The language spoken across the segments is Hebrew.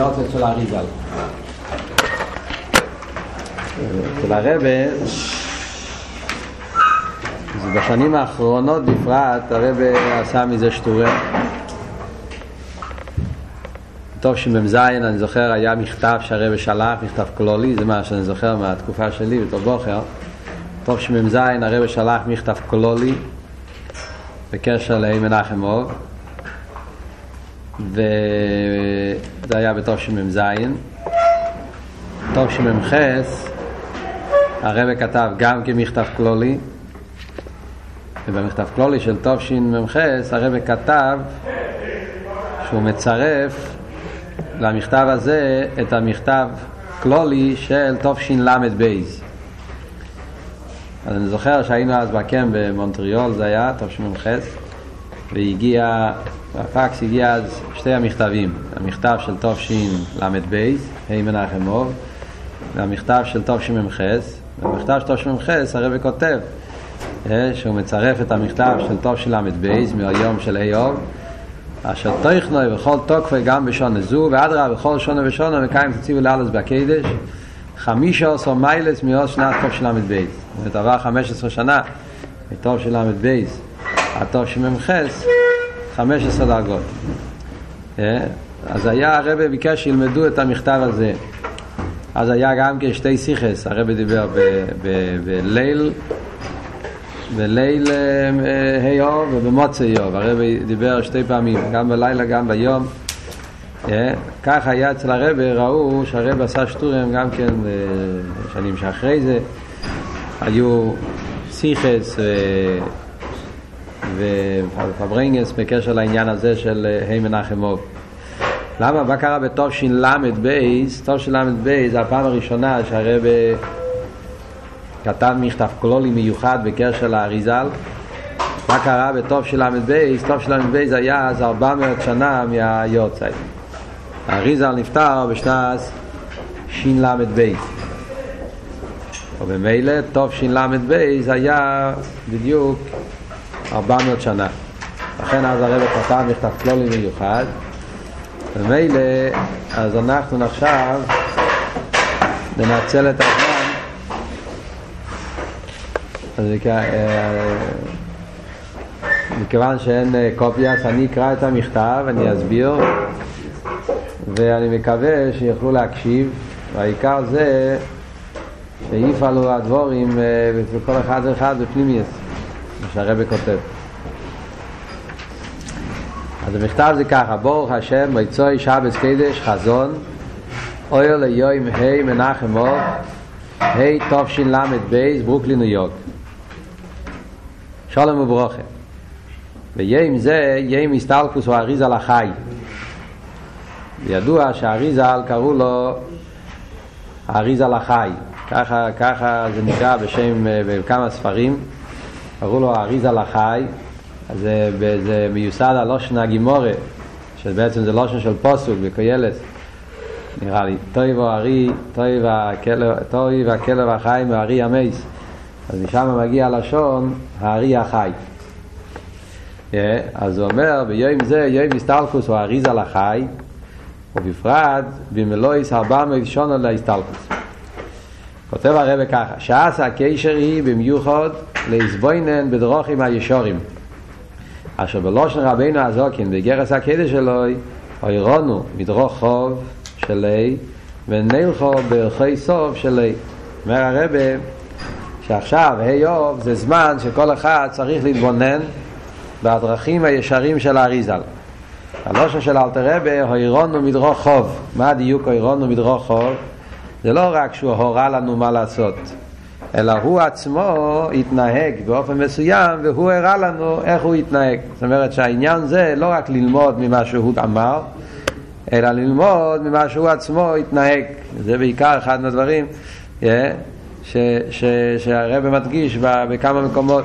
יורצת של האריזל. אצל הרבה, בשנים האחרונות בפרט, הרבה עשה מזה שטורה. טוב שמ"ז, אני זוכר, היה מכתב שהרבה שלח, מכתב קלולי, זה מה שאני זוכר מהתקופה שלי בתור בוכר. שמ"ז, הרבה שלח מכתב קלולי בקשר לאי מנחם אוב. וזה היה בתושמ"ז. תושמ"ח הרב כתב גם כמכתב כלולי, ובמכתב כלולי של תושמ"ח הרב כתב שהוא מצרף למכתב הזה את המכתב כלולי של תשל"ב. אז אני זוכר שהיינו אז בקמפ במונטריאול, זה היה תשמ"ח, והגיע בפקס הגיע אז שתי המכתבים, המכתב של תשל"ב, ה' מנחם אוב, והמכתב של תשמ"ח, במכתב של תשמ"ח הרב כותב שהוא מצרף את המכתב של תשל"ב מהיום של ה' אוב, אשר תכנוי וכל תוקפי גם בשונה זו, ואדרבה בכל שונה ושונה מקיים תציבו לאלס בקדש, חמישה עשר מיילס מעוד שנת תשל"ב. זאת אומרת, עבר חמש עשרה שנה מתשל"ב עד תשמ"ח 15 דרגות. אז היה הרב ביקש שילמדו את המכתב הזה. אז היה גם כן שתי סיכס, הרב דיבר בליל, בליל היוב ובמוצא יוב. הרב דיבר שתי פעמים, גם בלילה גם ביום. ככה היה אצל הרב, ראו שהרב עשה שטורם גם כן בשנים שאחרי זה. היו סיכס ופברנגס בקשר לעניין הזה של ה' מנחם אוב. למה? מה קרה בתשל"ב? תשל"ב זה הפעם הראשונה שהרב כתב מכתב קלולי מיוחד בקשר לאריזל. מה קרה בתשל"ב? תשל"ב זה היה אז 400 שנה מהיורצייט. האריזל נפטר בשנת של"ב. ובמילא תשל"ב היה בדיוק 400 שנה. לכן אז הרב כתב מכתב כלולי מיוחד. ומילא, אז אנחנו עכשיו ננצל את הזמן. אז מכיוון שאין קופיה, אז אני אקרא את המכתב, אני אסביר, ואני מקווה שיוכלו להקשיב. והעיקר זה שיפעלו הדבורים וכל אחד ואחד בפנימייס. מה שהרבא כותב. אז המכתב זה ככה, ברוך השם, מיצוי שבס קדש חזון, אויר ליום ה' מנחם אור, ה' תשל"ב, ברוקלין ניו יורק. שלום וברוכה. ויום זה, יום הסתלקות האריז"ל החי. ידוע שהאריז"ל קראו לו האריז"ל החי. ככה, ככה זה נקרא בשם, בכמה ספרים. קראו לו האריז"ל החי, זה, זה מיוסד על לשון הגמרא, שבעצם זה לשון של פסוק בקהלת, נראה לי, טוב וארי, טוי והכלב החי מהארי המייס, אז משם מגיע לשון הארי החי. Yeah, אז הוא אומר, ביום זה, יום הסטלקוס הוא האריזל החי, ובפרט במלואיס ארבע מאות שונה להסטלקוס. כותב הרבה ככה, שעשה הקשר היא במיוחד להסבוינן בדרוכים הישורים. אשר בלושן רבינו הזוקין בגרס הקדש שלו, אוירונו חוב שלי ונלכו בערכי סוף שלי. אומר הרבה שעכשיו, היוב, זה זמן שכל אחד צריך להתבונן בדרכים הישרים של האריזל. הלושן של אלתר רבה, אוירונו מדרוך חוב. מה הדיוק אוירונו מדרוך חוב? זה לא רק שהוא הורה לנו מה לעשות, אלא הוא עצמו התנהג באופן מסוים והוא הראה לנו איך הוא התנהג. זאת אומרת שהעניין זה לא רק ללמוד ממה שהוא אמר, אלא ללמוד ממה שהוא עצמו התנהג. זה בעיקר אחד מהדברים yeah, ש, שהרבא מדגיש בכמה מקומות,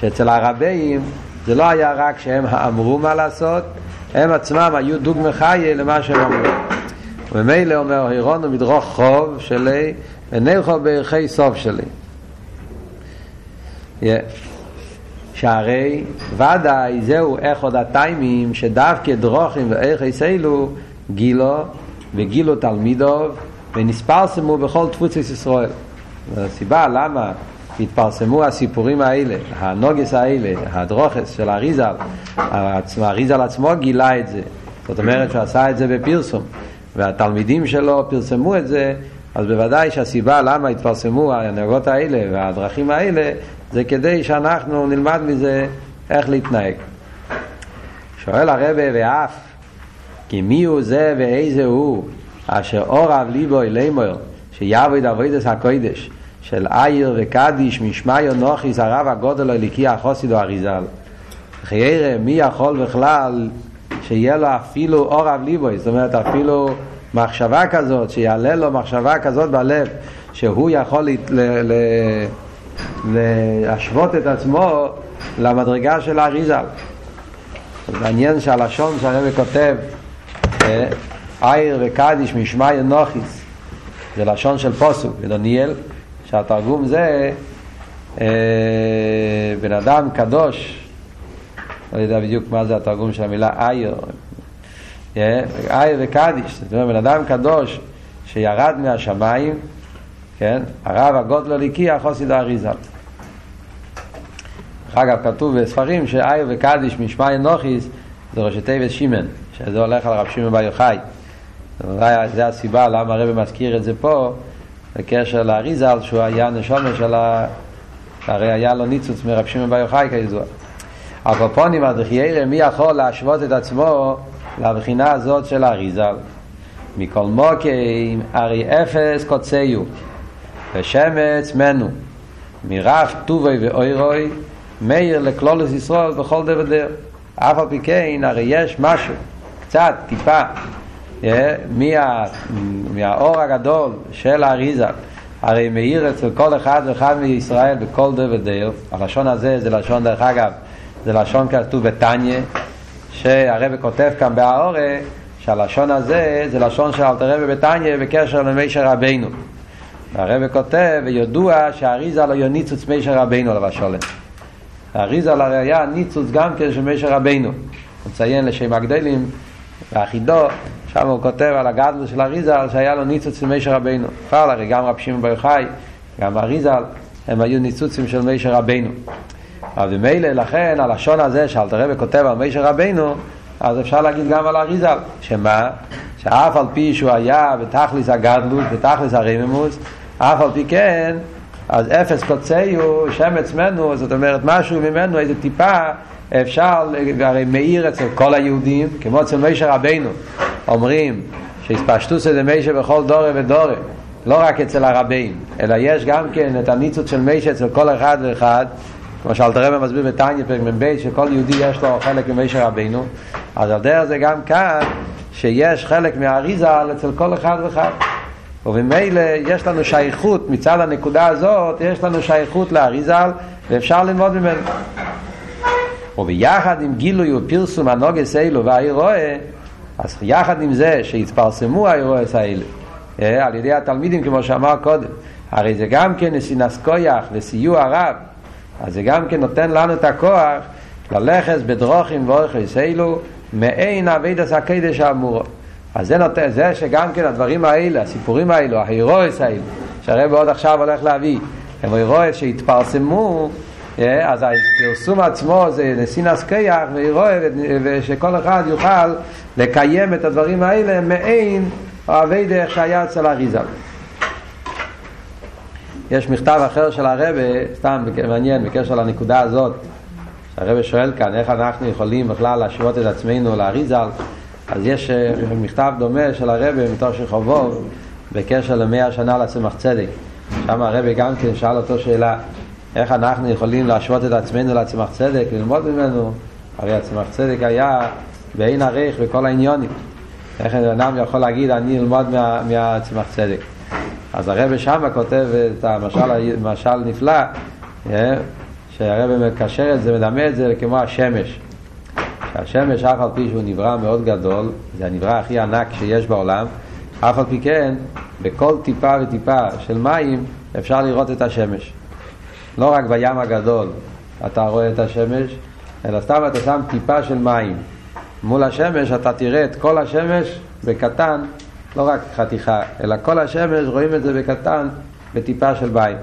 שאצל הרבים זה לא היה רק שהם אמרו מה לעשות, הם עצמם היו דוגמא חיה למה שהם אמרו. וממילא אומר הירונו מדרוך חוב שלי ונלכו בערכי סוף שלי. שהרי ודאי זהו איך עוד הטיימים שדווקא דרוכים וערכי סילו גילו וגילו תלמידוב ונספרסמו בכל תפוצת ישראל. הסיבה למה התפרסמו הסיפורים האלה, הנוגס האלה, הדרוכס של האריזל, האריזל עצמו גילה את זה. זאת אומרת שהוא עשה את זה בפרסום, והתלמידים שלו פרסמו את זה, אז בוודאי שהסיבה למה התפרסמו הנהגות האלה והדרכים האלה, זה כדי שאנחנו נלמד מזה איך להתנהג. שואל הרבה ואף, כי מי הוא זה ואיזה הוא, אשר אורב ליבו אלימור, שיעבוד אבוידס הקוידש, של עיר וקדיש, משמעיו נוחיס, הרב הגודל הליקי החוסיד או אריזל. חיירה, מי יכול בכלל שיהיה לו אפילו אורב ליבוי, זאת אומרת אפילו מחשבה כזאת, שיעלה לו מחשבה כזאת בלב, שהוא יכול ל, ל, להשוות את עצמו למדרגה של האריזל. מעניין שהלשון שהרבא כותב, עיר וקדיש משמעי נוחיס, זה לשון של פוסוק, בדניאל, שהתרגום זה בן אדם קדוש, לא יודע בדיוק מה זה התרגום של המילה אייר, אייר וקדיש, זאת אומרת בן אדם קדוש שירד מהשמיים, כן, הרב הגודלו ליקי חוסיד האריזה. אגב, כתוב בספרים שאייר וקדיש משמעי נוחיס זה ראשי תיבת שימן, שזה הולך על רב שמעון בר יוחאי. זה הסיבה למה הרב מזכיר את זה פה, בקשר לאריזל, שהוא היה נשומת של ה... הרי היה לו ניצוץ מרב שמעון בר יוחאי כידוע. הקופונים, הדחיירה, מי יכול להשוות את עצמו לבחינה הזאת של האריזל? מכל מוקים, הרי אפס קוצאיו, ושמץ מנו, מרף טובי ואוירוי, מאיר לכלולוס ישראל בכל דבר דבר. אף על פי כן, הרי יש משהו, קצת, טיפה, מה, מהאור הגדול של האריזה, הרי מאיר אצל כל אחד ואחד מישראל בכל דבר ודבר. הלשון הזה זה לשון, דרך אגב, זה לשון כתוב בתניא, שהרבא כותב כאן בהאורה, שהלשון הזה זה לשון של אלתר רבא בתניא בקשר למישר רבינו. הרבא כותב, וידוע שהאריזה לא יוניצוץ מישר רבינו עליו השולם. האריזה הרי היה ניצוץ גם כן של מישר רבינו. הוא מציין לשם הגדלים, באחידו, שם הוא כותב על הגדלו של אריזל שהיה לו ניצוץ של מישר רבינו. בכלל, הרי גם רב שמעון בר יוחאי, גם אריזל, הם היו ניצוצים של מישר רבינו. אבל ממילא לכן הלשון הזה שאלתר רבי כותב על מישר רבינו, אז אפשר להגיד גם על אריזל, שמה? שאף על פי שהוא היה בתכלס הגדלות, בתכלס הרממוס, אף על פי כן, אז אפס קוצאיו, שמץ מנו, זאת אומרת משהו ממנו, איזה טיפה, אפשר, הרי מאיר אצל כל היהודים, כמו אצל מישר רבינו, אומרים שהספשטוס זה מישר בכל דורי ודורי, לא רק אצל הרבים, אלא יש גם כן את הניצוץ של מישר אצל כל אחד ואחד, שאלתר רבי מסביר בתניא פרק מ"ב, שכל יהודי יש לו חלק ממישר רבינו, אז על דרך זה גם כאן, שיש חלק מהאריזה אצל כל אחד ואחד. וממילא יש לנו שייכות, מצד הנקודה הזאת, יש לנו שייכות לאריזל, ואפשר ללמוד ממנו. וביחד עם גילוי ופרסום הנוגס אלו והאירועה, אז יחד עם זה שהתפרסמו האירועס האלה, על ידי התלמידים, כמו שאמר קודם, הרי זה גם כן נסינס כויח וסיוע רב, אז זה גם כן נותן לנו את הכוח ללכת בדרוכים ואורכס אלו, מעין אבידס הקדש האמורו. אז זה נותן, זה שגם כן הדברים האלה, הסיפורים האלו, ההירועס האלו, שהרב עוד עכשיו הולך להביא, הם הירועס שהתפרסמו, אז הפרסום עצמו זה נסינס קייח ואירועה ושכל אחד יוכל לקיים את הדברים האלה מעין אוהבי דרך שהיה אצל אריזה. יש מכתב אחר של הרבה, סתם מעניין בקשר לנקודה הזאת, שהרבה שואל כאן איך אנחנו יכולים בכלל להשוות את עצמנו לאריזל, אז יש מכתב דומה של הרבה מתוך של חובוב בקשר למאה שנה לצמח צדק. שם הרבה גם כן שאל אותו שאלה איך אנחנו יכולים להשוות את עצמנו לעצמך צדק, ללמוד ממנו, הרי עצמך צדק היה בעין ערך בכל העניונים. איך אדם יכול להגיד אני אלמוד מה, מהצמח צדק. אז הרב שמה כותב את המשל, המשל נפלא, אה, שהרב מקשר את זה, מדמה את זה כמו השמש. שהשמש אף על פי שהוא נברא מאוד גדול, זה הנברא הכי ענק שיש בעולם, אף על פי כן, בכל טיפה וטיפה של מים אפשר לראות את השמש. לא רק בים הגדול אתה רואה את השמש, אלא סתם אתה שם טיפה של מים. מול השמש אתה תראה את כל השמש בקטן לא רק חתיכה, אלא כל השמש רואים את זה בקטן, בטיפה של מים.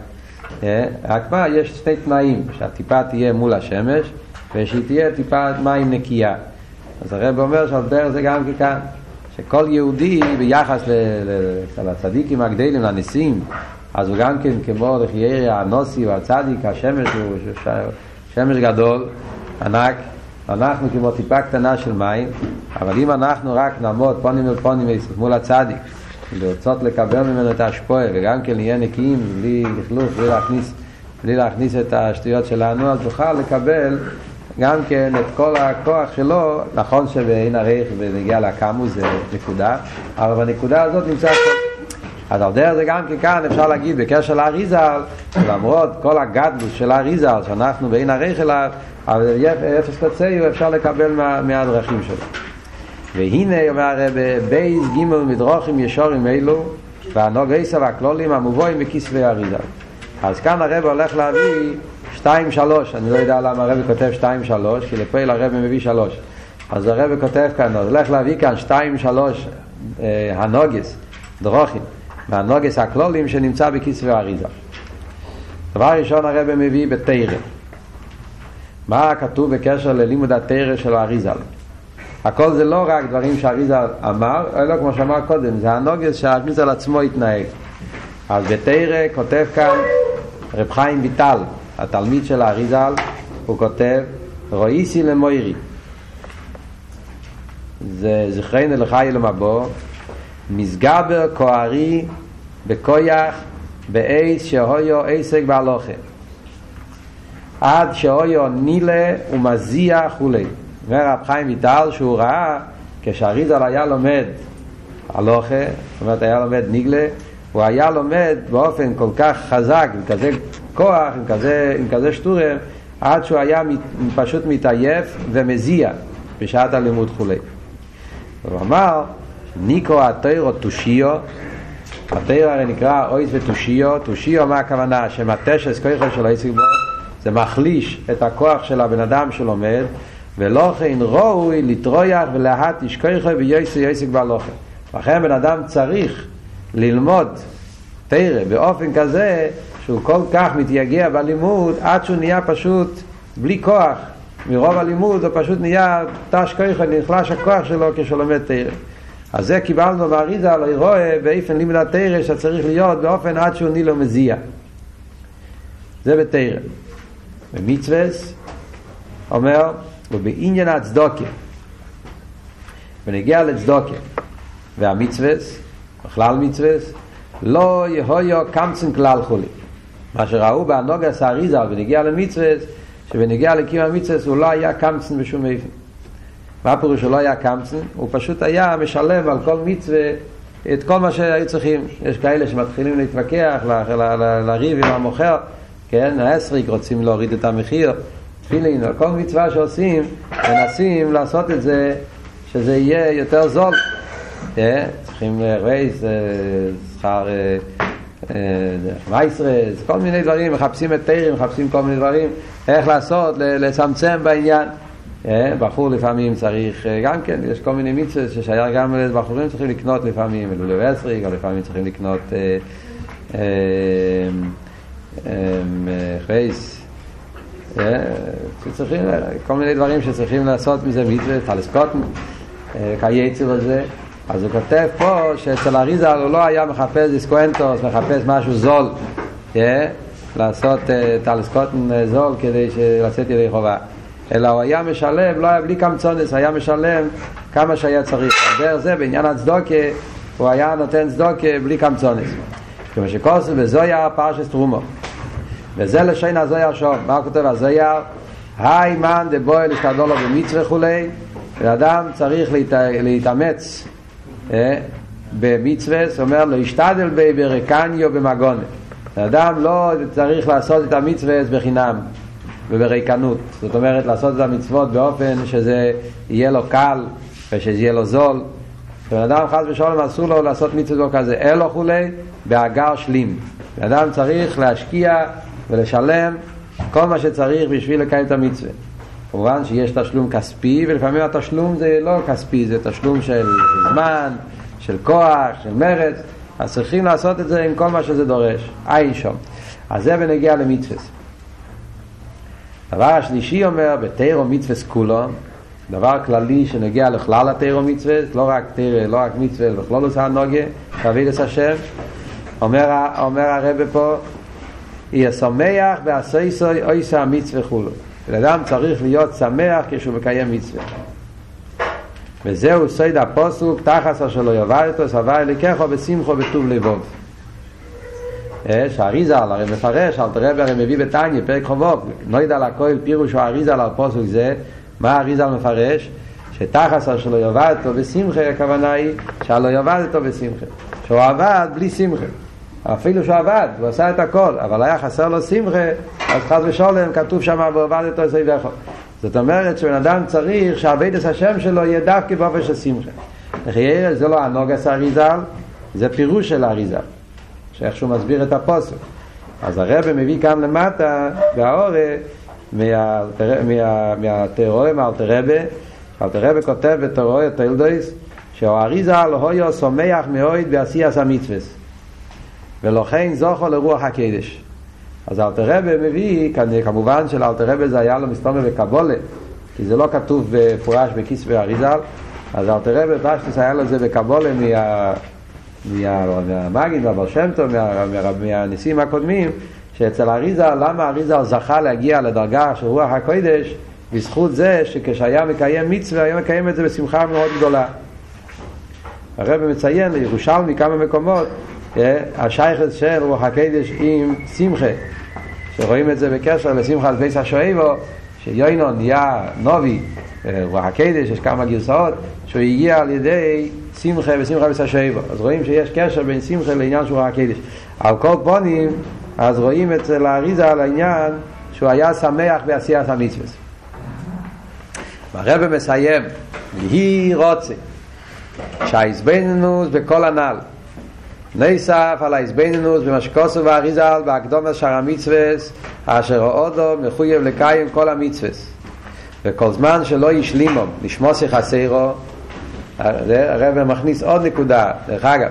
אה, רק מה, יש שני תנאים, שהטיפה תהיה מול השמש ושהיא תהיה טיפה מים נקייה. אז הרב אומר שעל דרך זה גם כאן, שכל יהודי ביחס לצדיקים הגדלים, לנשיאים, אז הוא גם כן כמו לחיירי הנוסי והצדיק, השמש הוא שמש גדול, ענק, אנחנו כמו טיפה קטנה של מים, אבל אם אנחנו רק נעמוד פונים אל פונים מול הצדיק, לרצות לקבל ממנו את ההשפועה וגם כן נהיה נקיים בלי לכלוך, בלי להכניס, בלי להכניס את השטויות שלנו, אז נוכל לקבל גם כן את כל הכוח שלו, נכון שבעין הרייך ונגיע לקמוס זה נקודה, אבל בנקודה הזאת נמצא אז על דרך זה גם כן כאן אפשר להגיד בקשר לאריזל, למרות כל הגדלוס של האריזל, שאנחנו בעין הרייך אליו, אבל אפס קצהו אפשר לקבל מה, מהדרכים שלו. והנה אומר הרב בייס גימל מדרוכים ישורים אלו והנוג עשר והכלולים המובואים בכסבי אריזה אז כאן הרב הולך להביא שתיים שלוש אני לא יודע למה הרב כותב שתיים שלוש כי לפעיל הרב מביא שלוש. אז הרב כותב כאן הולך להביא כאן שתיים שלוש אה, הנוגס דרוכים והנוגס הכלולים שנמצא בכסבי אריזה דבר ראשון הרב מביא בתרא מה כתוב בקשר ללימוד התרא של האריזל הכל זה לא רק דברים שהאריזל אמר, אלא כמו שאמר קודם, זה הנוגס שהאריזל עצמו התנהג. אז בתרא כותב כאן רב חיים ויטל, התלמיד של האריזל, הוא כותב רואיסי למוירי. זה זכרנו לחי למבוא, מסגבר כוארי בכויח באייס שהויו עסק בהלוכה. עד שהויו נילה ומזיע כולי. אומר רב חיים ויטל שהוא ראה כשאריזל היה לומד הלוכה, זאת אומרת היה לומד ניגלה, הוא היה לומד באופן כל כך חזק, עם כזה כוח, עם כזה, עם כזה שטורם, עד שהוא היה פשוט מתעייף ומזיע בשעת הלימוד כולי. הוא אמר, ניקו התוירו תושיו, התוירו הרי נקרא אויס ותושיו, תושיו מה הכוונה? שמטשס כוחו של העסק בו, זה מחליש את הכוח של הבן אדם שלומד, ולא כן ראוי לטרויח ולהט ישכויכו ויוסי יוסק בהלוכה. לכן בן אדם צריך ללמוד תרא באופן כזה שהוא כל כך מתייגע בלימוד עד שהוא נהיה פשוט בלי כוח. מרוב הלימוד הוא פשוט נהיה תש כויכו, נחלש הכוח שלו כשהוא לומד תרא. אז זה קיבלנו באריזה על אירועה באופן לימוד התרא שצריך להיות באופן עד שהוא נילו מזיע. זה בתרא. במצווס אומר ובעניין הצדוקה ונגיע לצדוקה והמצווס, בכלל מצווס, לא יהויו קמצן כלל חולי. מה שראו באנוגס האריזה ונגיע למצווס, שבנגיע לקים המצווס הוא לא היה קמצן בשום איפן. מה הפירוש שלא היה קמצן? הוא פשוט היה משלם על כל מצווה את כל מה שהיו צריכים. יש כאלה שמתחילים להתווכח, לריב עם המוכר, כן, האסריק רוצים להוריד את המחיר, תפילין, או כל מצווה שעושים, מנסים לעשות את זה, שזה יהיה יותר זול. צריכים רייס, שכר מייסרס, כל מיני דברים, מחפשים את תירים, מחפשים כל מיני דברים, איך לעשות, לצמצם בעניין. בחור לפעמים צריך, גם כן, יש כל מיני מצווה ששייך גם לבחורים צריכים לקנות לפעמים, אלו לבסריק, או לפעמים צריכים לקנות חייס, שצריכים, כל מיני דברים שצריכים לעשות מזה מצווה, טלסקוטן, כייצר הזה. אז הוא כותב פה שאצל אריזה הוא לא היה מחפש דיסקוונטוס, מחפש משהו זול, לעשות טלסקוטן זול כדי לצאת ידי חובה. אלא הוא היה משלם, לא היה בלי קמצונס, היה משלם כמה שהיה צריך. דרך זה בעניין הצדוקה, הוא היה נותן צדוקה בלי קמצונס. כמו שכוסף בזויה פרשס תרומו. וזה לשון הזויר שום. מה כותב הזויר? היי מן דבוי להשתדלו לו במצווה וכולי. ואדם צריך להתאמץ אה, במצווה, זאת אומרת לא ישתדל בי ברקניו במגונה. אדם לא צריך לעשות את המצווה בחינם ובריקנות. זאת אומרת לעשות את המצוות באופן שזה יהיה לו קל ושזה יהיה לו זול. בן אדם חס ושלום אסור לו לעשות מצוות כזה, אלו כולי, באגר שלים. בן אדם צריך להשקיע ולשלם כל מה שצריך בשביל לקיים את המצווה. כמובן שיש תשלום כספי, ולפעמים התשלום זה לא כספי, זה תשלום של זמן, של כוח, של מרץ, אז צריכים לעשות את זה עם כל מה שזה דורש. עין שום. אז זה בנגיע למצווה. דבר השלישי אומר, בתירו מצווה כולו, דבר כללי שנגיע לכלל התירו מצווה, לא רק תירו, לא רק מצווה, בכלול עושה הנוגה, את השם. אומר, אומר הרבה פה, יהיה שמח בעשייסוי אויסה המצווה כולו. בן אדם צריך להיות שמח כשהוא מקיים מצווה. וזהו סוד הפוסוק, תחס אשר לא יבלתו, סבר אליקךו בשמחו בטוב לבוב. שהאריזל הרי מפרש, אל תראה הרי מביא בתניא, פרק חובוב, לא יודע לכל פירוש האריזל על פוסוק זה, מה האריזל מפרש? שתחס אשר לא יבלתו בשמחה, הכוונה היא שלא יבלתו בשמחה. שהוא עבד בלי שמחה. אפילו שהוא עבד, הוא עשה את הכל, אבל היה חסר לו שמחה, אז חס ושלום כתוב שם ועבדתו סביבך. זאת אומרת שבן אדם צריך שהעבדת השם שלו יהיה דווקא באופן של שמחה. זה לא הנוגס האריזל, זה פירוש של האריזל, שאיך שהוא מסביר את הפוסק. אז הרב מביא כאן למטה, והאורה, מהתיאוריה, מאלתרבה, אלתרבה כותב בתיאוריה תלדויס, שהאריזל הויו שמח מאוד בעשייס המצווס. ולכן זוכו לרוח הקדש. אז אלתר רבי מביא, כמובן שלאלתר רבי זה היה לו מסתומר בקבולה, כי זה לא כתוב בפורש בכיסוי אריזל, אז אלתר רבי פשטוס היה לו זה בקבולה מה... מהמגיד והבר שם טוב, מה, מה, מהניסים הקודמים, שאצל אריזל, למה אריזל זכה להגיע לדרגה של רוח הקודש? בזכות זה שכשהיה מקיים מצווה, היה מקיים את זה בשמחה מאוד גדולה. הרב מציין לירושלמי כמה מקומות השייכת של רוח הקדש עם שמחה, שרואים את זה בקשר לשמחה על פסח שואבו, שיוינו נהיה נובי, רוח הקדש, יש כמה גרסאות, שהוא הגיע על ידי שמחה ושמחה פסח שואבו. אז רואים שיש קשר בין שמחה לעניין של רוח הקדש. על כל פונים, אז רואים אצל האריזה על העניין שהוא היה שמח בעשיית המצווה. והרבא מסיים, והיא רוצה שהאיזבנינוס בכל הנ"ל נסף על האיזבנינוס במשקוסו ואריזל בהקדומה שר המצווס אשר אודו מחויב לקיים כל המצווס וכל זמן שלא ישלימו לשמוס יחסרו הרב מכניס עוד נקודה. דרך אגב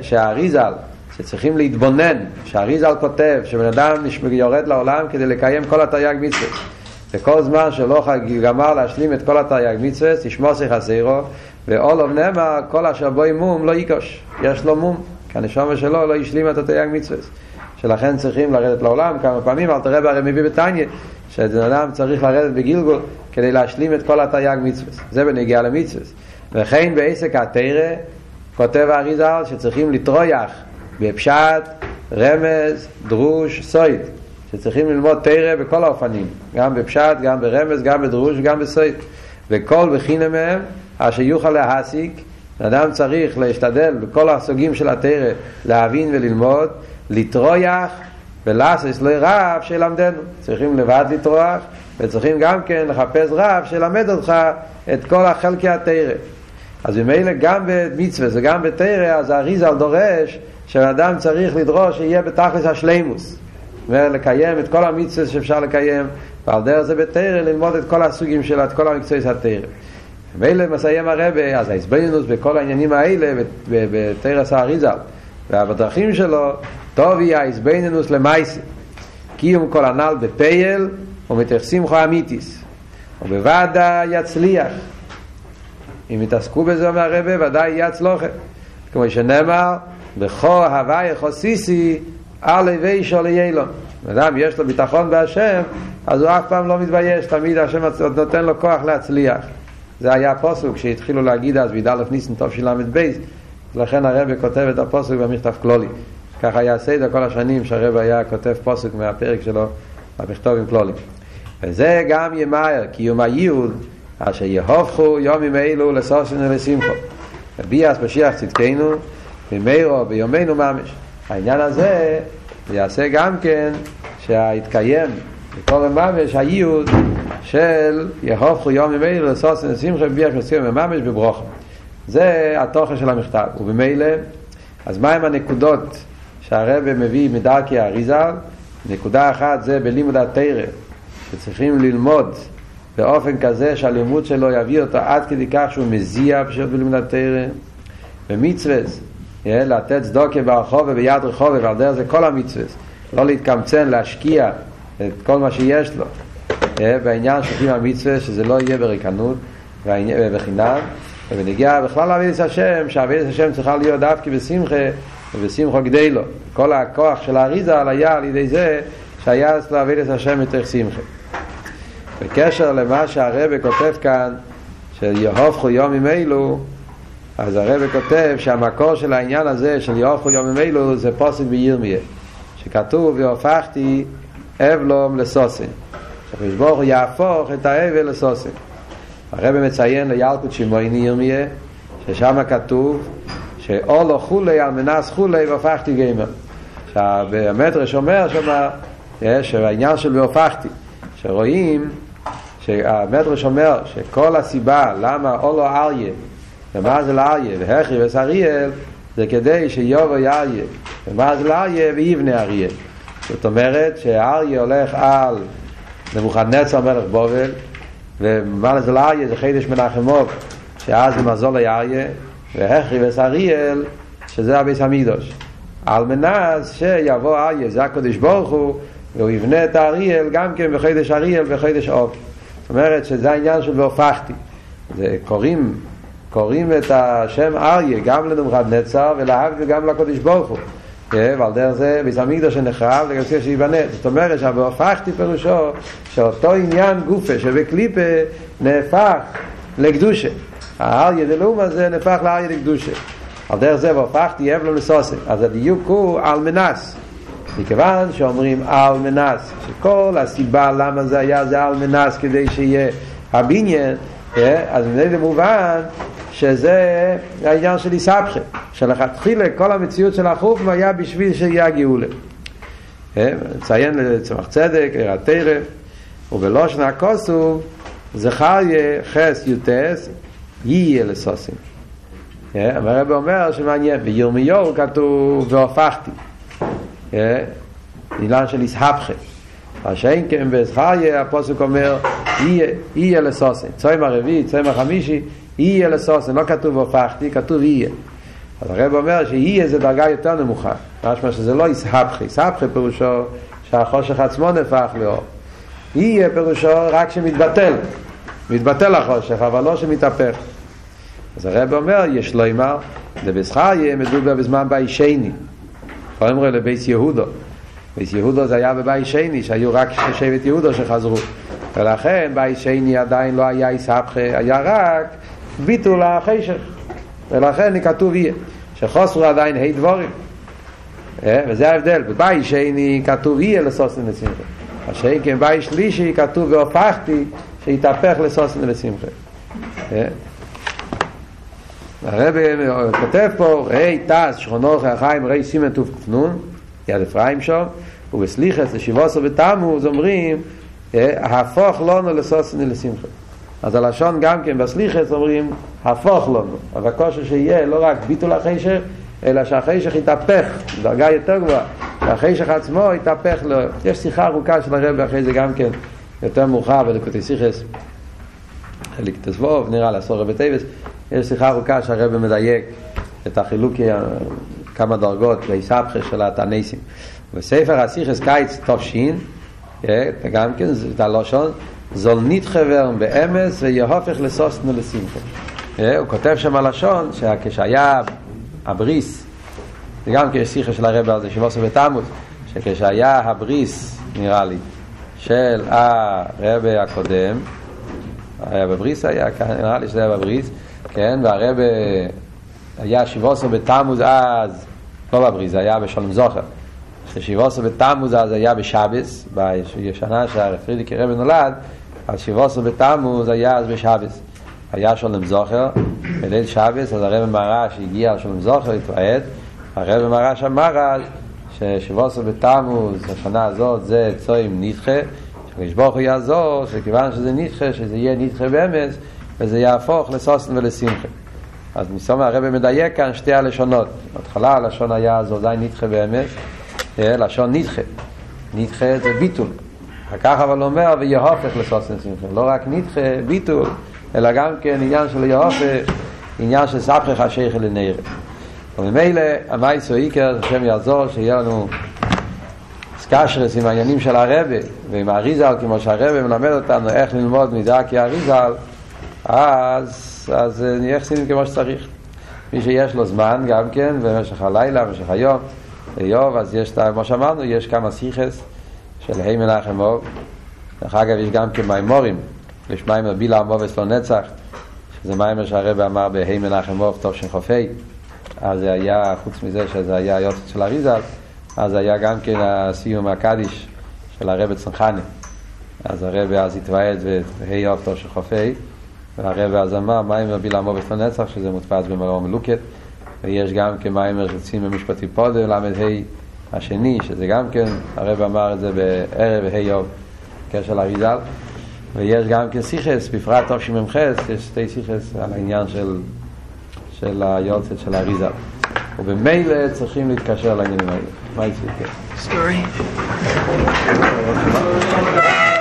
שהאריזל שצריכים להתבונן שהאריזל כותב שבן אדם יורד לעולם כדי לקיים כל התרי"ג מצווה וכל זמן שלא גמר להשלים את כל התרי"ג מצווה ישמוס יחסרו ואולוב נאמר כל אשר בוי מום לא יקוש. יש לו מום כי הנשמה שלו לא השלימה את התייג מצווה שלכן צריכים לרדת לעולם. כמה פעמים אל תראה הרי מביא בתניא שבן אדם צריך לרדת בגילגול כדי להשלים את כל התייג מצווה זה בנגיעה למצווה וכן בעסק התרא כותב האריזל שצריכים לטרויח בפשט, רמז, דרוש, סויד שצריכים ללמוד תרא בכל האופנים גם בפשט, גם ברמז, גם בדרוש, גם בסויד וכל בחינה מהם אשר יוכל להסיק אדם צריך להשתדל בכל הסוגים של התרא להבין וללמוד, לטרויח ולעשות לא שילמדנו. צריכים לבד לטרוח וצריכים גם כן לחפש רב שלמד אותך את כל החלקי התרא. אז ממילא גם במצווה וגם בתרא, אז האריזל דורש שאדם צריך לדרוש שיהיה בתכלס השלימוס. ולקיים את כל המצווה שאפשר לקיים, ועל דרך זה בתרא ללמוד את כל הסוגים שלה, את כל המקצועים של התרא. מילא מסיים הרבה, אז ההסבנינוס בכל העניינים האלה, בתרס האריזל, והבדרכים שלו, טוב יהיה ההסבנינוס למייסי. קיום כל הנ"ל בפייל, ומתייחסים חו אמיתיס. ובוודאי יצליח. אם יתעסקו בזה, אומר הרבה, ודאי יצלוחם. כמו שנאמר, בכו הוואי חוסיסי, על הווי שול יילון. אדם יש לו ביטחון בהשם, אז הוא אף פעם לא מתבייש, תמיד השם נותן לו כוח להצליח. זה היה הפוסוק שהתחילו להגיד אז בי"א ניסן תשל"ב, לכן הרב כותב את הפוסק במכתב כלולי. ככה היה סדר כל השנים שהרב היה כותב פוסק מהפרק שלו במכתב עם כלולי. וזה גם ימהר, קיום הייעוד, אשר יהופכו יומים אלו לסוסן ולשמחו. וביאס משיח צדקנו, במאירו ביומנו ממש. העניין הזה יעשה גם כן שהתקיים בכל ממש הייעוד של יהופכו יום ממילא לסוסן שמחה ביח מסוים ממש בברוכם. זה התוכן של המכתב. ובמילא, אז מהם הנקודות שהרבא מביא מדרכי האריזל? נקודה אחת זה בלימוד התרא, שצריכים ללמוד באופן כזה שהלימוד שלו יביא אותו עד כדי כך שהוא מזיע פשוט בלימוד התרא. במצווה, לתת צדוקה ברחוב וביד רחוב ועל דרך זה כל המצווה, לא להתקמצן, להשקיע את כל מה שיש לו. בעניין קיום המצווה, שזה לא יהיה בריקנות ובחינם, ובנגיע בכלל לעבודת השם, שעבודת השם צריכה להיות דווקא בשמחה ובשמחו גדי לו. כל הכוח של האריזה היה על ידי זה שהיה אצלו עבודת השם יותר שמחה. בקשר למה שהרבא כותב כאן, שיהופכו יומים אלו, אז הרבא כותב שהמקור של העניין הזה של יהופכו יומים אלו זה פוסק בירמיה, שכתוב והופכתי אבלום לסוסן. שהקדוש ברוך הוא יהפוך את האבל לסוסן. הרב מציין לילקוט שמויני ירמיה, ששם כתוב שאולו חולי על מנס חולי והופכתי גמר. שהמדרש אומר שם, שהעניין של והופכתי, שרואים שהמדרש אומר שכל הסיבה למה אולו אריה ומה זה לאריה והחרי וסריאל זה כדי שיובו אריה ומה זה לאריה? ויבנה אריה. זאת אומרת שאריה הולך על נבוכדנצר מלך בובל ומעלה זה לאריה? זה חידש מנחמוב שאז זה מזול לאריה והחרי וסריאל שזה הביס המידוש על מנס שיבוא אריה זה הקודש ברוך הוא והוא יבנה את האריאל גם כן בחידש אריאל וחידש אוף זאת אומרת שזה העניין של והופכתי. זה קוראים קוראים את השם אריה גם לנבוכדנצר ולהבדיל גם לקודש ברוך הוא. ועל דרך זה ביס המקדוש שנחרב וגם צריך שייבנה זאת אומרת שהבהופכתי פירושו שאותו עניין גופה שבקליפה נהפך לקדושה. האריה דלאום הזה נהפך לאריה לקדושה. על דרך זה והופכתי אבלו לסוסק. אז הדיוק הוא על מנס מכיוון שאומרים על מנס שכל הסיבה למה זה היה זה על מנס כדי שיהיה הבניין אז מנהל מובן שזה העניין של איסבכה שלכתחילה כל המציאות של החופם היה בשביל שיהיה הגאולה. נציין לצמח צדק, התרא ובלושן הכוסוב זכריה חס יוטס יהיה לסוסים. הרב אומר שמעניין בירמיהו כתוב והופכתי עניין של איסהפכה מה שאין כן בזכריה הפוסק אומר יהיה לסוסים צוים הרביעי, צוים החמישי יהיה לסוסן, לא כתוב הופכתי, כתוב יהיה. אז הרב אומר שיהיה זה דרגה יותר נמוכה. משמע שזה לא יסהפכי, יסהפכי פירושו שהחושך עצמו נהפך לאור. יהיה פירושו רק שמתבטל. מתבטל החושך, אבל לא שמתהפך. אז הרב אומר, יש לו אמר, יהיה מדובר בזמן בי לו לבייס יהודו. בייס יהודו זה היה בבית שני, שהיו רק שבט יהודו שחזרו. ולכן בי שני עדיין לא היה יסהפכי, היה רק ביטול החשך. ולכן כתוב יהיה שחוסרו עדיין ה' דבורים. וזה ההבדל. בבית שני כתוב יהיה לסוסן לשמחה השאין כן בית שלישי כתוב והופכתי שהתהפך לסוסן לשמחה הרב כותב פה ראי תס שכונו חיים ראי סימן טוב כפנון יד אפרים שם ובסליחס לשיבוסו בתמוז אומרים הפוך לנו לסוסן לשמחה אז הלשון גם כן בסליחס אומרים הפוך לנו אבל הכושר שיהיה לא רק ביטול החשך אלא שהחשך יתהפך דרגה יותר גבוהה. שהחשך עצמו יתהפך לו. יש שיחה ארוכה של הרב אחרי זה גם כן יותר מאוחר בלקוטי סיכס חלק תסבוב נראה לעשור רבי טייבס יש שיחה ארוכה שהרב מדייק את החילוקי כמה דרגות בהיסבכה של התעניסים בספר הסיכס קיץ תופשין גם כן זה הלושון זול נתחבר באמס ויהופך לסוסנו לשמחה. הוא כותב שם הלשון שכשהיה הבריס, זה גם כן שיחה של הרב על זה, שבוסו בתמוז, שכשהיה הבריס, נראה לי, של הרב הקודם, היה בבריס היה, נראה לי שזה היה בבריס, כן, והרב היה שבוסו בתמוז אז, לא בבריס, זה היה בשלום זוכר. ששיבוסו בתמוז אז היה בשבס, בשנה שהפרידיק הרב נולד, אז שיבוסו בתמוז היה אז בשבס. היה שולם זוכר, בליל שבס, אז הרב מרש הגיע על שולם זוכר להתוועד, הרב מרש אמר אז ששיבוסו בתמוז, השנה הזאת זה צוים נדחה, שקדוש ברוך הוא יעזור, שכיוון שזה נדחה, שזה יהיה נדחה באמץ, וזה יהפוך לסוסן ולשמחה. אז מסוים הרב מדייק כאן שתי הלשונות. בהתחלה הלשון היה אז עדיין נדחה באמץ, לשון נדחה. נדחה זה ביטול. אחר כך אבל אומר ויהופך לסוסן שמחה. לא רק נדחה, ביטול, אלא גם כן עניין של יהופך, עניין של ספחך השייכל לנערה. וממילא המייסו איקר, השם יעזור, שיהיה לנו סקשרס עם העניינים של הרבה ועם האריזל, כמו שהרבה מלמד אותנו איך ללמוד מידה כאריזל, אז, אז נהיה חסידים כמו שצריך. מי שיש לו זמן גם כן, במשך הלילה, במשך היום, איוב, אז יש, כמו שאמרנו, יש כמה סיכס של ה' מנחם אוב. דרך אגב, יש גם כן מימורים, יש מיימר בילה המובס לא נצח, שזה מיימר שהרבא אמר בה' מנחם אוב, חופי. אז זה היה, חוץ מזה שזה היה יוצא של אריזל, אז היה גם כן הסיום הקדיש של הרבא צנחני. אז הרבא אז התוועד בה' אוב, טוב והרבא אז אמר, מיימר בילה המובס לא נצח, שזה מודפס במרום מלוקת. ויש גם כמיימר של צימר משפטי פודר, ל"ה השני, שזה גם כן, הרב אמר את זה בערב ה' יום, קשר לאריזל. ויש גם כן סיכס, בפרט טוב שמ"ח, יש שתי סיכס על העניין של, של היורצת של האריזל. ובמילא צריכים להתקשר לעניינים האלה. מה יצא?